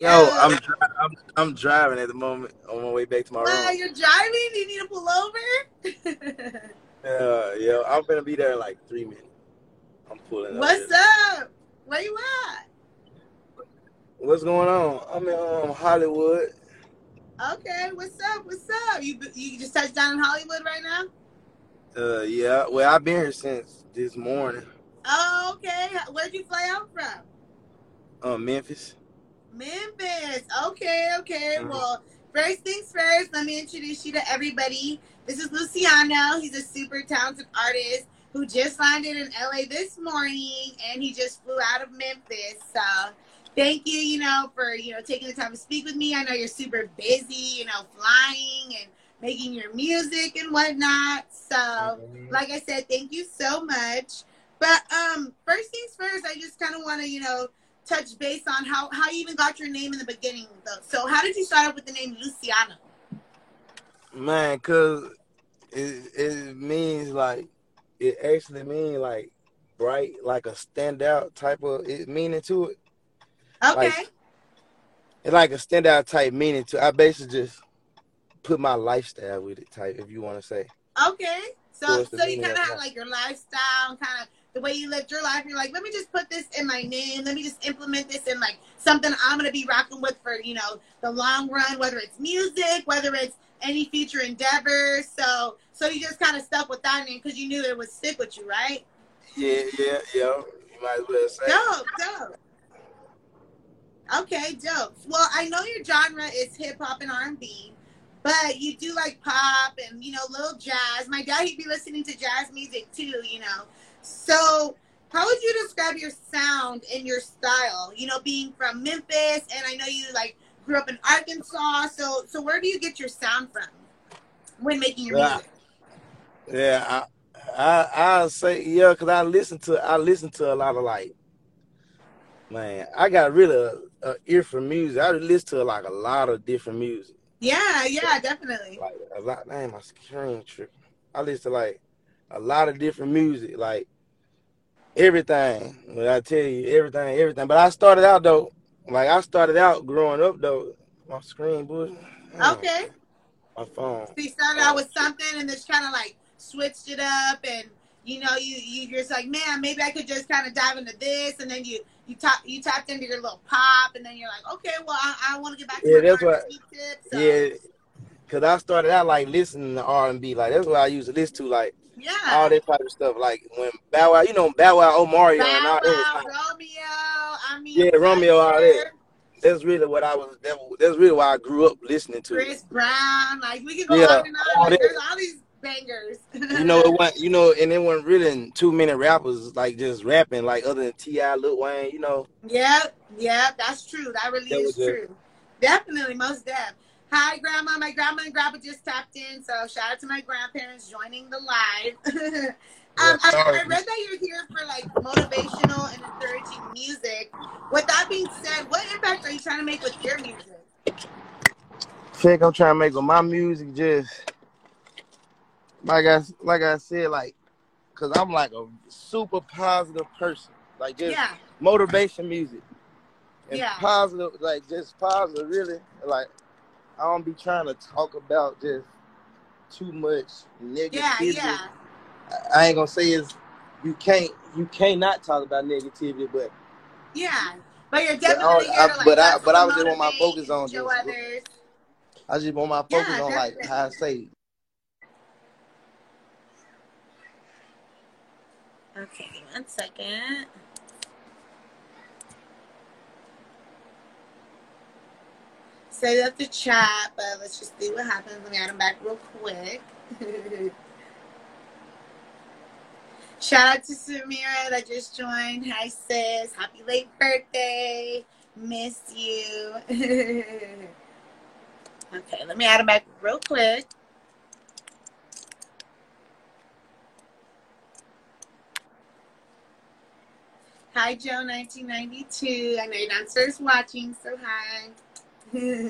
Yo, Uh, I'm, I'm I'm driving at the moment on my way back to my room. you're driving. You need to pull over. Uh, yo, I'm gonna be there in like three minutes. I'm pulling up. What's here. up? Where you at? What's going on? I'm in um, Hollywood. Okay, what's up? What's up? You you just touched down in Hollywood right now? Uh, yeah. Well, I've been here since this morning. Oh, okay. Where'd you fly out from? Um, Memphis. Memphis. Okay, okay. Mhm. Well, first things first, let me introduce you to everybody. This is Luciano. He's a super talented artist who just landed in LA this morning and he just flew out of Memphis. So thank you, you know, for, you know, taking the time to speak with me. I know you're super busy, you know, flying and making your music and whatnot. So Mhm. like I said, thank you so much. But um, first things first, I just kind of want to, you know, touch base on how how you even got your name in the beginning. Though. So how did you start up with the name Luciano? Man, cause it it means like it actually means like bright, like a standout type of it meaning to it. Okay, Like- It's like a standout type meaning to. I basically just put my lifestyle with it, type if you want to say. okay. So so you kind of have like your lifestyle, kind of the way you lived your life. You're like, let me just put this in my name. Let me just implement this in like something I'm gonna be rocking with for you know the long run, whether it's music, whether it's any future endeavors. So so you just kind of stuck with that name because you knew it would stick with you, right? Yeah, yeah, yeah. You might as well say. Dope, dope. Okay, dope. Well, I know your genre is hip hop and R and B, but you do like pop and you know little jazz. My dad he'd be listening to jazz music too, you know. So, how would you describe your sound and your style? You know, being from Memphis, and I know you like grew up in Arkansas. So, so where do you get your sound from when making your Yeah. music? Yeah, I, I, I say yeah, cause I listen to, I listen to a lot of like, man, I got really a, a ear for music. I listen to like a lot of different music, Yeah, yeah, definitely. like a lot. Man, my screen tripping. I listen to like a lot of different music, like everything. When I tell you everything, everything. But I started out though, like I started out growing up though. My screen, boy. Okay. My phone. So you started out with something and just kind of like switched it up and you know you you just like man maybe I could just kind of dive into this and then you you tap you tapped into your little pop and then you're like okay well I, I want to get back to Yeah, that's what- tip, so, Yeah, cause I started out like listening to R and B, like that's what I used to listen to, like yeah all that type of stuff. Like when Bow Wow, you know Bow Wow, Omarion, and Bow all that Wow, like, Romeo I mean Yeah, Romeo, all that. That's really what I was. That, that's really why I grew up listening to. Chris Brown like we could go Yeah, on and all on there's all these bangers You know, it went, you know, and it wasn't really too many rappers like just rapping, like other than T.I., Lil Wayne. You know, Yep, yep, that's true. That really That is true. Definitely, most def. Hi, Grandma. My grandma and grandpa just tapped in, so shout out to my grandparents joining the live. um, I. I read that you're here for like motivational and encouraging music. With that being said, what impact are you trying to make with your music? Check, I'm trying to make with my music just like I like I said, like, cause I'm like a super positive person, like just Yeah, motivation music and Yeah. positive, like just positive. Really, like I don't be trying to talk about just too much negativity. yeah, yeah, I- I ain't gonna say it's you can't you can't not talk about negativity, but yeah. But you're definitely don't- here I- to like but I- but I was just want my focus on just- others. I just want my focus Yeah, on like how I say. Okay, one second. Say up the chat, but let's just see what happens. Let me add them back real quick. Shout out to Samira that just joined. Hi sis. Happy late birthday. Miss you. okay, let me add them back real quick. Hi, Joe, 1992. I know you're downstairs watching, so hi. Hello?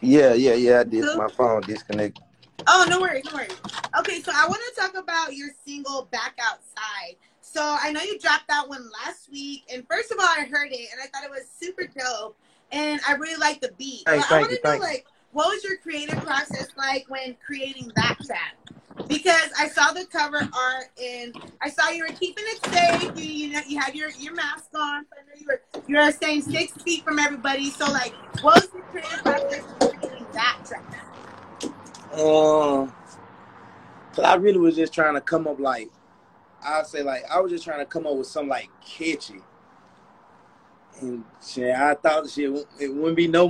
Yeah, yeah, yeah. I did. My phone disconnected. Oh, no worries, no worries. Okay, so I want to talk about your single "Back Outside." So I know you dropped that one last week, and first of all, I heard it and I thought it was super dope, and I really like the beat. Thanks, but I want to know, like, what was your creative process like when creating that track? Because I saw the cover art and I saw you were keeping it safe. You, you know, you had your, your mask on. I know you were you were staying six feet from everybody. So like, what was your creative process for creating that? Um, cause I really was just trying to come up like, I'd say like I was just trying to come up with something like catchy. And shit, I thought the shit it wouldn't be no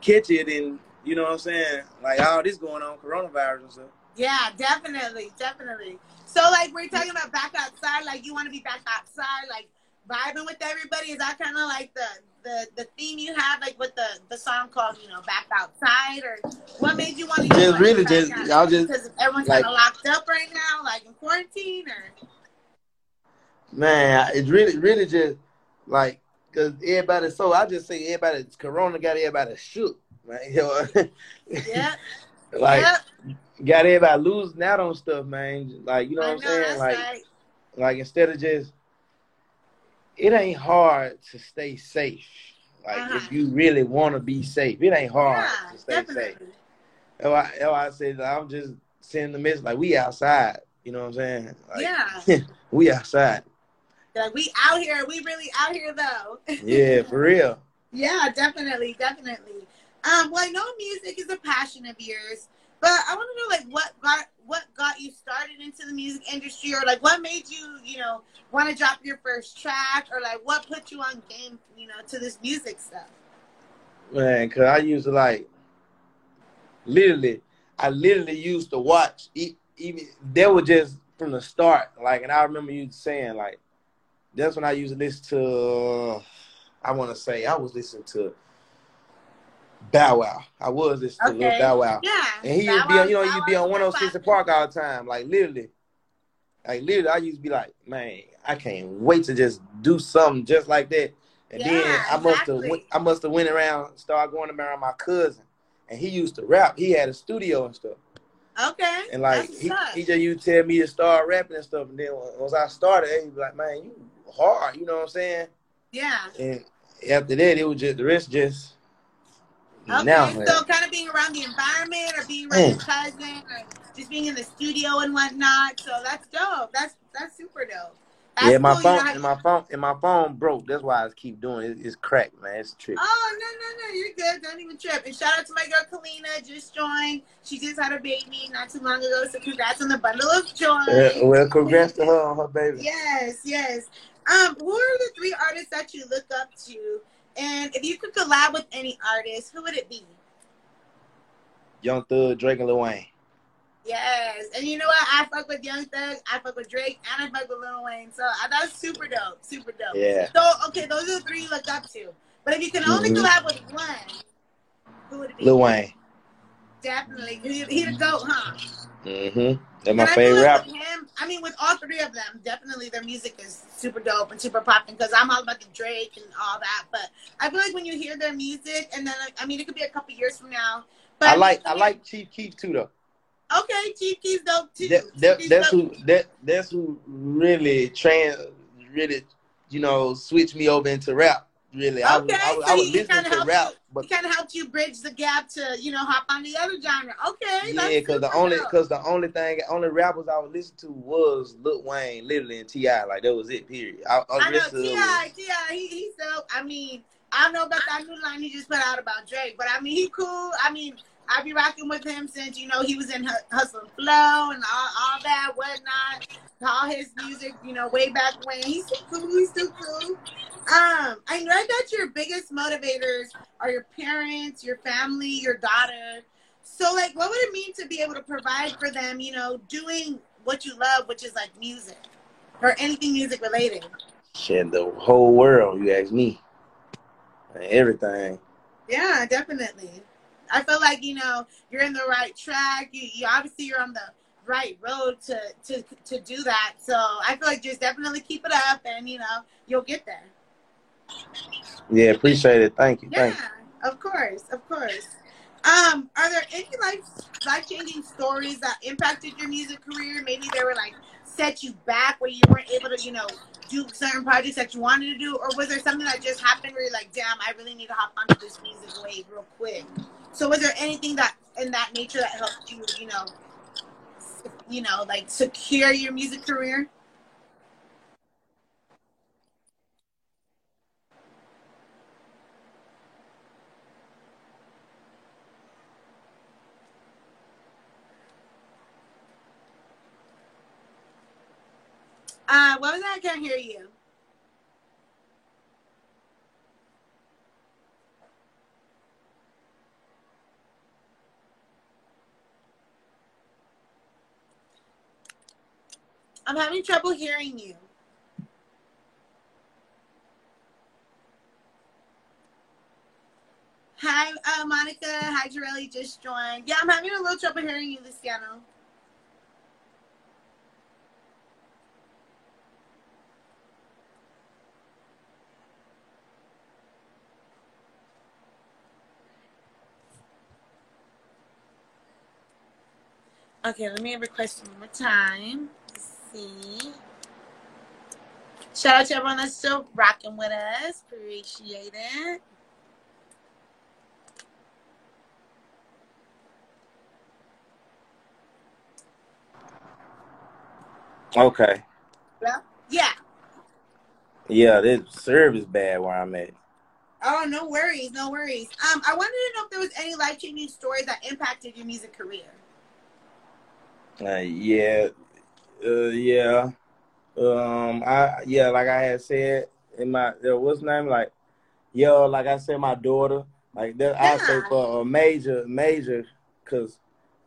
catchier than you know what I'm saying, like all this going on, coronavirus and stuff. Yeah, definitely, definitely. So like we're talking about back outside, like you want to be back outside, like vibing with everybody. Is that kind of like the the the theme you have, like with the the song called, you know, back outside, or what made you want to? Just really just- y'all just, because everyone's like- kind of locked up right now, like in quarantine, or Man, it's really, really just like because everybody. So I just say everybody. Corona got everybody shook, right? Yeah, like got everybody losing out on stuff, man. Like you know I what I'm saying? Like, right. like instead of just, it ain't hard to stay safe. Like Uh-huh. if you really want to be safe, it ain't hard Yeah, to stay safe. definitely. Why, that's why I said I'm just sending the message like we outside. You know what I'm saying? Like, yeah, we outside. like we out here, we really out here though. Yeah, for real. Yeah, definitely, definitely. Um, well, I know music is a passion of yours, but I want to know like what got what got you started into the music industry, or like what made you, you know, want to drop your first track, or like what put you on game, you know, to this music stuff. Man, cause I used to like, literally, I literally used to watch. Even they were just from the start. Like, and I remember you saying like, that's when I used to listen to. I want to say I was listening to Bow Wow. I was listening to Lil Bow Wow, Yeah, and he to be on. You know, you'd be on 106 classic. Park all the time. Like literally, like literally, I used to be like, man, I can't wait to just do something just like that. And then I must have exactly. went, I must have went around, started going around my cousin, and he used to rap. He had a studio and stuff, Okay, and like he, he just used to tell me to start rapping and stuff. And then once I started, he was like, man, you hard, you know what I'm saying? yeah. And after that, it was just the rest just Okay, now. so kind of being around the environment, or being around your Mm. cousin, or just being in the studio and whatnot. So that's dope. That's that's super dope. That's yeah, my cool, you phone know and my phone and my phone broke. That's why I keep doing it. It's cracked, man. It's a trick. Oh no no no, you're good. Don't even trip. And shout out to my girl Kalina, just joined. She just had a baby not too long ago. So congrats on the bundle of joy. Uh, well, congrats to her on her baby. Yes, yes. Um, who are the three artists that you look up to? And if you could collab with any artist, who would it be? Young Thug, Drake, and Lil Wayne. Yes, and you know what? I fuck with Young Thug, I fuck with Drake, and I fuck with Lil Wayne. So uh, that's super dope, super dope. Yeah. So okay, those are the three you look up to. But if you can only Mhm. collab with one, who would it be? Lil Wayne. Definitely, he, he the goat, huh? Mm-hmm. That's my I favorite like rapper. him, I mean, with all three of them, definitely their music is super dope and super popping because I'm all about the Drake and all that. But I feel like when you hear their music, and then like, I mean, it could be a couple years from now. But I like I when you- like Chief Keef too though. Okay, Chief Keef's dope too. That, that, that's dope. who that that's who really trans really you know switched me over into rap. Really, I was Okay, I was, so I was he- he listening kinda to helped rap, you- but He kind of helped you bridge the gap to you know hop on the other genre. Okay, yeah, because the only because the only thing only rappers I would listen to was Lil Wayne, literally, and Ti. Like that was it. Period. I, I, I know of T.I., T.I., he, he's so. I mean, I don't know about that new line he just put out about Drake, but I mean, he cool. I mean, I be rocking with him since you know he was in Hu- Hustle and Flow and all, all that whatnot. All his music, you know, way back when. He's still cool. He's still cool. Um, I read that your biggest motivators are your parents, your family, your daughter. So, like, what would it mean to be able to provide for them? You know, doing what you love, which is like music or anything music related. shit the whole world. You ask me, everything. Yeah, definitely. I feel like you know you're in the right track. You, you obviously you're on the right road to to to do that. So I feel like just definitely keep it up, and you know you'll get there. Yeah, appreciate it. Thank you. Yeah, Thank you. of course, of course. Um, are there any life life changing stories that impacted your music career? Maybe they were like set you back where you weren't able to, you know, do certain projects that you wanted to do, or was there something that just happened where you're like, damn, I really need to hop onto this music wave real quick? So was there anything that in that nature that helped you, you know, you know, like secure your music career? Uh, what was that? I can't hear you. I'm having trouble hearing you. Hi, uh, Monica. Hi, Jarelli. Just joined. Yeah, I'm having a little trouble hearing you, Luciano. Okay, let me request one more time. Let's see. Shout out to everyone that's still rocking with us. Appreciate it. Okay. Yeah. Yeah. Yeah, this service bad where I'm at. Oh, no worries, no worries. Um, I wanted to know if there was any life changing stories that impacted your music career. Uh, yeah, uh, yeah. Um, I yeah, like I had said in my there was name like, yo, like I said, my daughter, like that. I say for a major, major, cause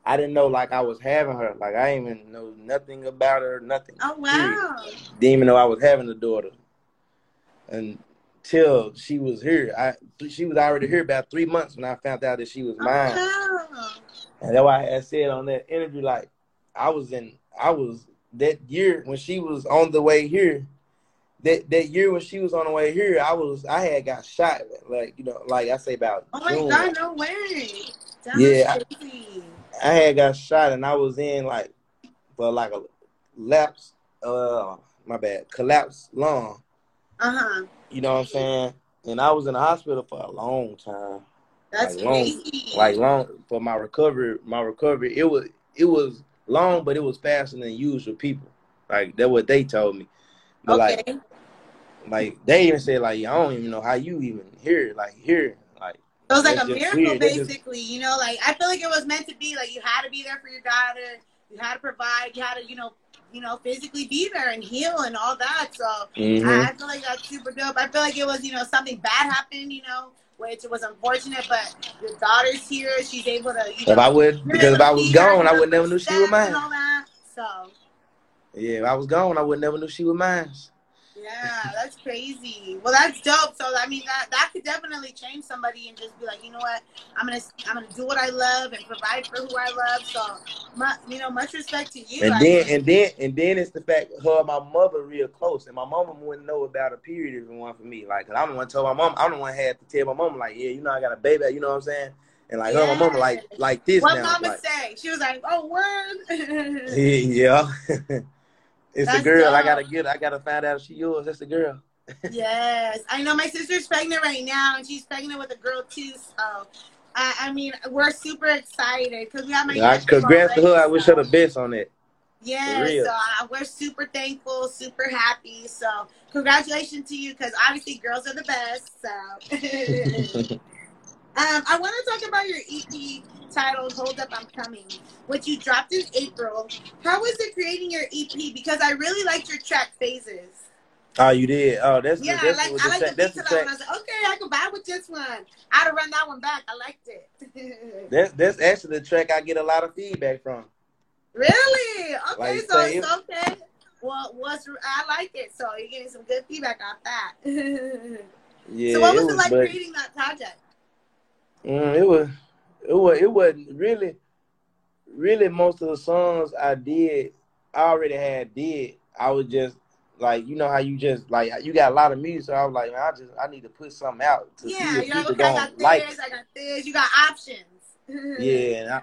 I didn't know like I was having her. Like I didn't even know nothing about her, nothing. Oh wow. Didn't even know I was having a daughter until she was here. I she was already here about three months when I found out that she was mine. Oh wow. And that's why I said on that interview, like I was in, I was that year when she was on the way here. That that year when she was on the way here, I was I had got shot. Like you know, like I say about Oh my June. god, no way. That's Yeah, crazy. I had got shot, and I was in like for like a lapse. Uh, my bad, collapse lung. Uh-huh. You know what I'm saying? And I was in the hospital for a long time. That's like long, crazy. like long for my recovery. My recovery, it was it was long, but it was faster than usual people. Like that's what they told me. But like okay. like they even said like I don't even know how you even hear it. Like hear. Like It was like a miracle, weird. That's just basically. You know, like I feel like it was meant to be. Like you had to be there for your daughter. You had to provide. You had to, you know, you know, physically be there and heal and all that. So hmm I, I feel like that's super dope. I feel like it was, you know, something bad happened. You know, which was unfortunate. But your daughter's here. She's able to, you If I would because if I was gone, I would never knew she was mine. that. So Yeah, if I was gone, I would never knew she was mine. Yeah, that's crazy. Well, that's dope. So I mean, that that could definitely change somebody and just be like, you know what, I'm gonna I'm gonna do what I love and provide for who I love. So, mu you know, much respect to you. And I then and then and then it's the fact her and my mother real close, and my mama wouldn't know about a period if it wasn't for me. Like, 'cause I'm the one told my mom, I'm the one had to tell my mom, like, yeah, you know, I got a baby. You know what I'm saying? And like her and my mama like like this What now. mama Like, say? She was like, "Oh, word." yeah, it's a That's girl. I gotta get. I gotta find out if she yours. That's the girl. Yes, I know my sister's pregnant right now, and she's pregnant with a girl too. So, I, I mean, we're super excited because we have my I, nephew congrats to already. her. I wish her So, the best on it. For yeah, so uh, we're super thankful, super happy. So, congratulations to you because obviously girls are the best. So, um, I want to talk about your EP titled "Hold Up, I'm Coming," which you dropped in April. How was it creating your EP? Because I really liked your track phases. oh, you did. Oh, that's the Yeah, I that's like the, I like track. the beat to that one. I was like, okay, I can vibe with this one. I'd have run that one back. I liked it. That's that's actually the track I get a lot of feedback from. really? Okay, Like so it's okay. Well, what's I like it. So you're getting some good feedback off that. yeah, so what was it was, like but creating that project? mm, it was it was it wasn't really really most of the songs I did I already had did. I was just like you know how you just like you got a lot of music, so I was like, I just I need to put something out to see Yeah, if you're like, people okay, I gonna got like this, it. I got this. You got options. Yeah, and I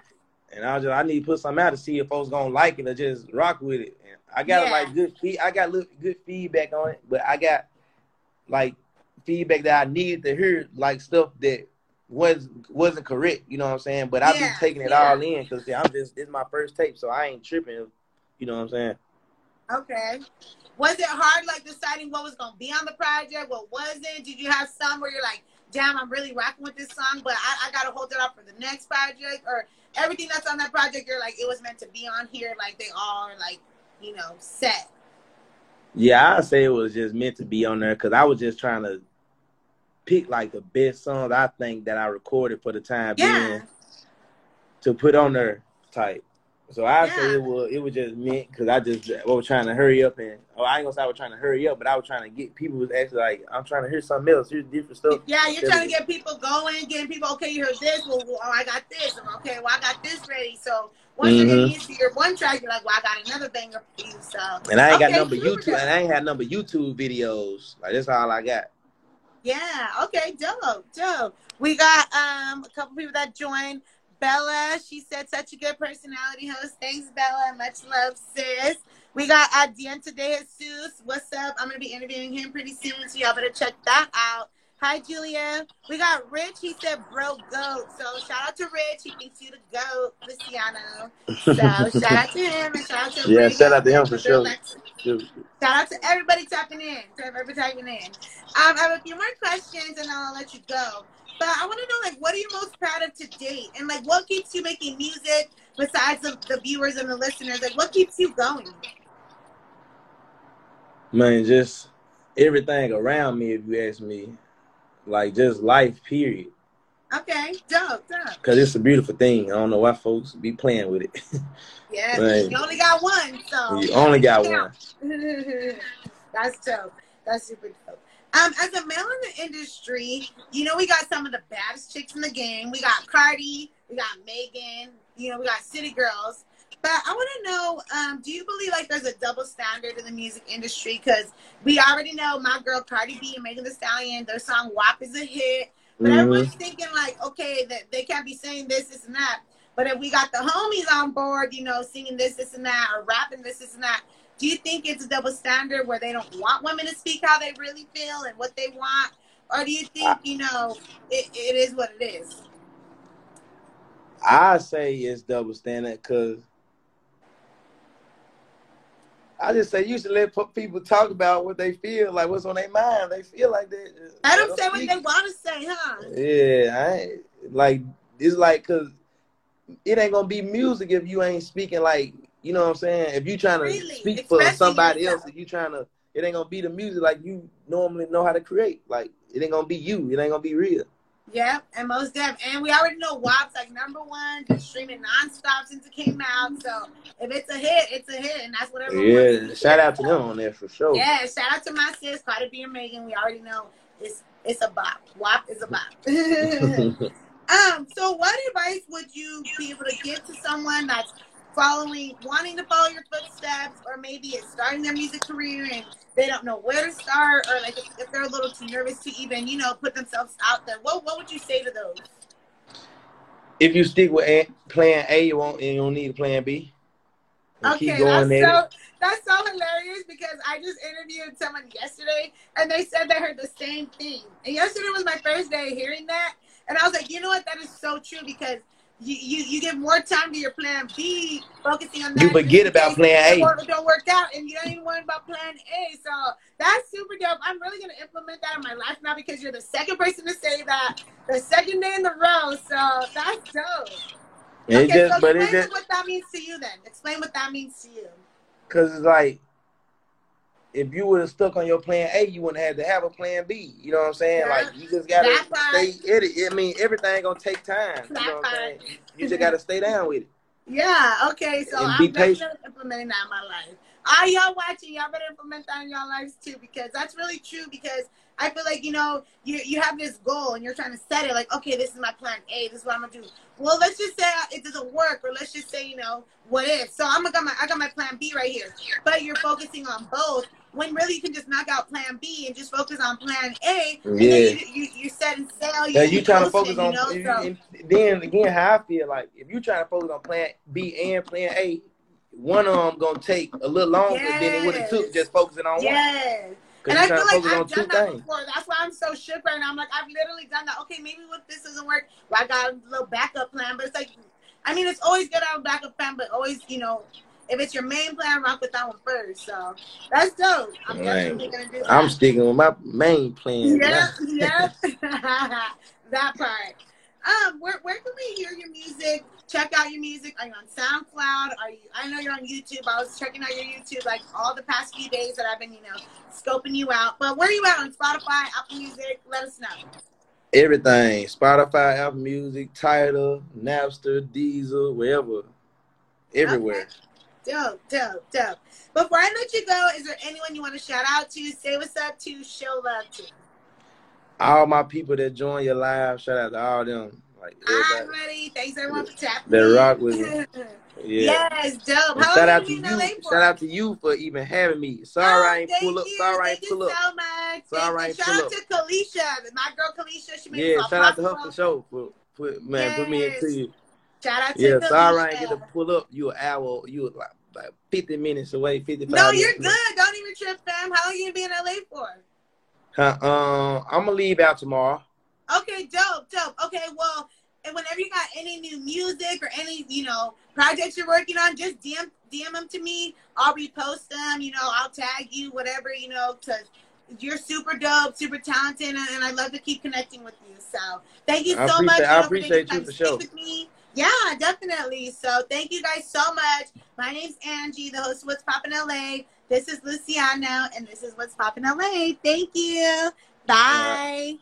and I was just I need to put something out to see if folks gonna like it or just rock with it. And I got Yeah. like good feed, I got little, good feedback on it, but I got like feedback that I needed to hear, like stuff that was wasn't correct. You know what I'm saying? But I've been taking it yeah. all in because I'm just this is my first tape, so I ain't tripping. You know what I'm saying? Okay. Was it hard, like deciding what was gonna be on the project, what wasn't? Did you have some where you're like, "Damn, I'm really rocking with this song, but I, I gotta hold it up for the next project," or everything that's on that project, you're like, it was meant to be on here, like they all are like, you know, set. Yeah, I say it was just meant to be on there because I was just trying to pick like the best songs I think that I recorded for the time Yeah. being to put on there type. So I Yeah. say it was it was just meant because I just I was trying to hurry up and oh I ain't gonna say I was trying to hurry up, but I was trying to get people was actually like I'm trying to hear something else, here's different stuff. Yeah, you're trying to get people going, getting people, okay, you heard this, well, well, oh, I got this, okay, well, I got this ready. So once you're Mhm. getting used to your one track, you're like, well, I got another banger for you. So And I ain't got number YouTube and I ain't had number YouTube videos. Like that's all I got. Yeah. Okay. Dope. Dope. We got um a couple people that joined. Bella, she said such a good personality host. Thanks, Bella. Much love, sis. We got Adienta De Jesus. What's up? I'm gonna be interviewing him pretty soon, so y'all better check that out. Hi, Julia. We got Rich. He said, "Bro, goat." So shout out to Rich. He thinks you the goat, Luciano. So shout out to him and shout out to Yeah, shout out to him for sure. Lex. Shout out to everybody tapping in. To everybody tapping in. Um, I have a few more questions and I'll let you go. But I want to know, like, what are you most proud of to date? And, like, what keeps you making music besides the, the viewers and the listeners? Like, what keeps you going? Man, just everything around me, if you ask me, like just life, period. Okay, dope, dope. Cause it's a beautiful thing. I don't know why folks be playing with it. Yeah, you only got one, so. you only got Yeah. one. That's dope. That's super dope. Um, as a male in the industry, you know we got some of the baddest chicks in the game. We got Cardi, we got Megan, you know we got City Girls. But I want to know, um, do you believe like there's a double standard in the music industry? Because we already know my girl Cardi B and Megan Thee Stallion, their song WAP is a hit. But Mhm. everyone's thinking like, okay, that they can't be saying this, this, and that. But if we got the homies on board, you know, singing this, this, and that, or rapping this, this, and that, do you think it's a double standard where they don't want women to speak how they really feel and what they want, or do you think you know it, it is what it is? I say it's double standard because I just say you should let people talk about what they feel, like what's on their mind. They feel like that. Let them say what they want to say, huh? Yeah, I like it's like because it ain't gonna be music if you ain't speaking like you know what I'm saying. If you trying to Really, speak for somebody yourself. else, if you trying to, it ain't gonna be the music like you normally know how to create. Like it ain't gonna be you. It ain't gonna be real. Yeah, and most def, and we already know WAP's like number one, been streaming nonstop since it came out. So if it's a hit, it's a hit, and that's what everyone Yeah, shout out to them on there for sure. Yeah, shout out to my sis, Cardi B and Megan. We already know it's it's a bop. WAP is a bop. um, so what advice would you be able to give to someone that's following, wanting to follow your footsteps, or maybe it's starting their music career and they don't know where to start, or like if, if they're a little too nervous to even, you know, put themselves out there? What what would you say to those? if you stick with a- plan A, you won't. You don't need a plan B. And Okay, that's so that's so hilarious because I just interviewed someone yesterday and they said they heard the same thing. And yesterday was my first day hearing that, and I was like, you know what, that is so true because you you, you give more time to your plan B, focusing on that. You forget about plan A. Don't, don't work out, and you don't even worry about plan A. So that's super dope. I'm really gonna implement that in my life now because you're the second person to say that, the second day in the row. So that's dope. It okay, just, so but explain it just, what that means to you then. Explain what that means to you. cause it's like, if you would have stuck on your plan A, you wouldn't have to have a plan B. You know what I'm saying? Yeah. Like you just gotta stay at it. I mean, everything gonna take time. You know what I'm saying? You just gotta stay down with it. Yeah, okay, so I'm be patient. implementing that in my life. Are y'all watching? Y'all better implement that in y'all lives too, because that's really true. Because I feel like you know you you have this goal and you're trying to set it like, okay, this is my plan A. This is what I'm gonna do. Well, let's just say it doesn't work, or let's just say you know what if. So I'm gonna got my I got my plan B right here, but you're focusing on both when really you can just knock out plan B and just focus on plan A. And Yeah. then you, you, you're setting sail. Yeah, you trying to focus on. You know? so, and then again, how I feel like if you're trying to focus on plan B and plan A, one of them gonna take a little longer than it would have took just focusing on one. yes. Because And I feel like I've done that things. before. That's why I'm so shook right now. I'm like, I've literally done that. Okay, maybe what this doesn't work, well, I got a little backup plan. But it's like, I mean, it's always good to have a backup plan, but always, you know, if it's your main plan, rock with that one first. So that's dope. I'm definitely gonna do that. I'm sticking with my main plan. yeah, yeah, that part. Um, where where can we hear your music? Check out your music. Are you on SoundCloud? Are you? I know you're on YouTube. I was checking out your YouTube like all the past few days that I've been, you know, scoping you out. But where are you at on Spotify, Apple Music? Let us know. Everything. Spotify, Apple Music, Tidal, Napster, Deezer, wherever. Everywhere. Dope, dope, dope. Before I let you go, is there anyone you want to shout out to? Say what's up to. Show love to. All my people that join your live, shout out to all them. Like everybody. Thanks everyone for tapping. That rock with me. Yeah. Yes, dope. How shout out to you you. been in LA for? Shout out to you for even having me. Sorry Oh, I ain't pull up. Sorry I ain't pull up. so much. Sorry Thank I ain't Shout out to Kalisha, my girl Kalisha. She made Yeah, shout out to her for sure. For, put man, put me Yes. into you. Shout out to Yeah, sorry I ain't get to pull up. You an hour. You like, like 50 minutes away. 55 No, you're away. good. Don't even trip, fam. How long you gonna be in LA for? Huh, um, I'm gonna leave out tomorrow. Okay, dope, dope. Okay, well, and whenever you got any new music or any, you know, projects you're working on, just DM DM them to me. I'll repost them. You know, I'll tag you, whatever. You know, to you're super dope, super talented, and, and I love to keep connecting with you. So thank you I so much. I appreciate you for sure. With me. Yeah, definitely. So thank you guys so much. My name's Angie, the host of What's Poppin' LA. This is Luciano, and this is What's Poppin' LA. Thank you. Bye.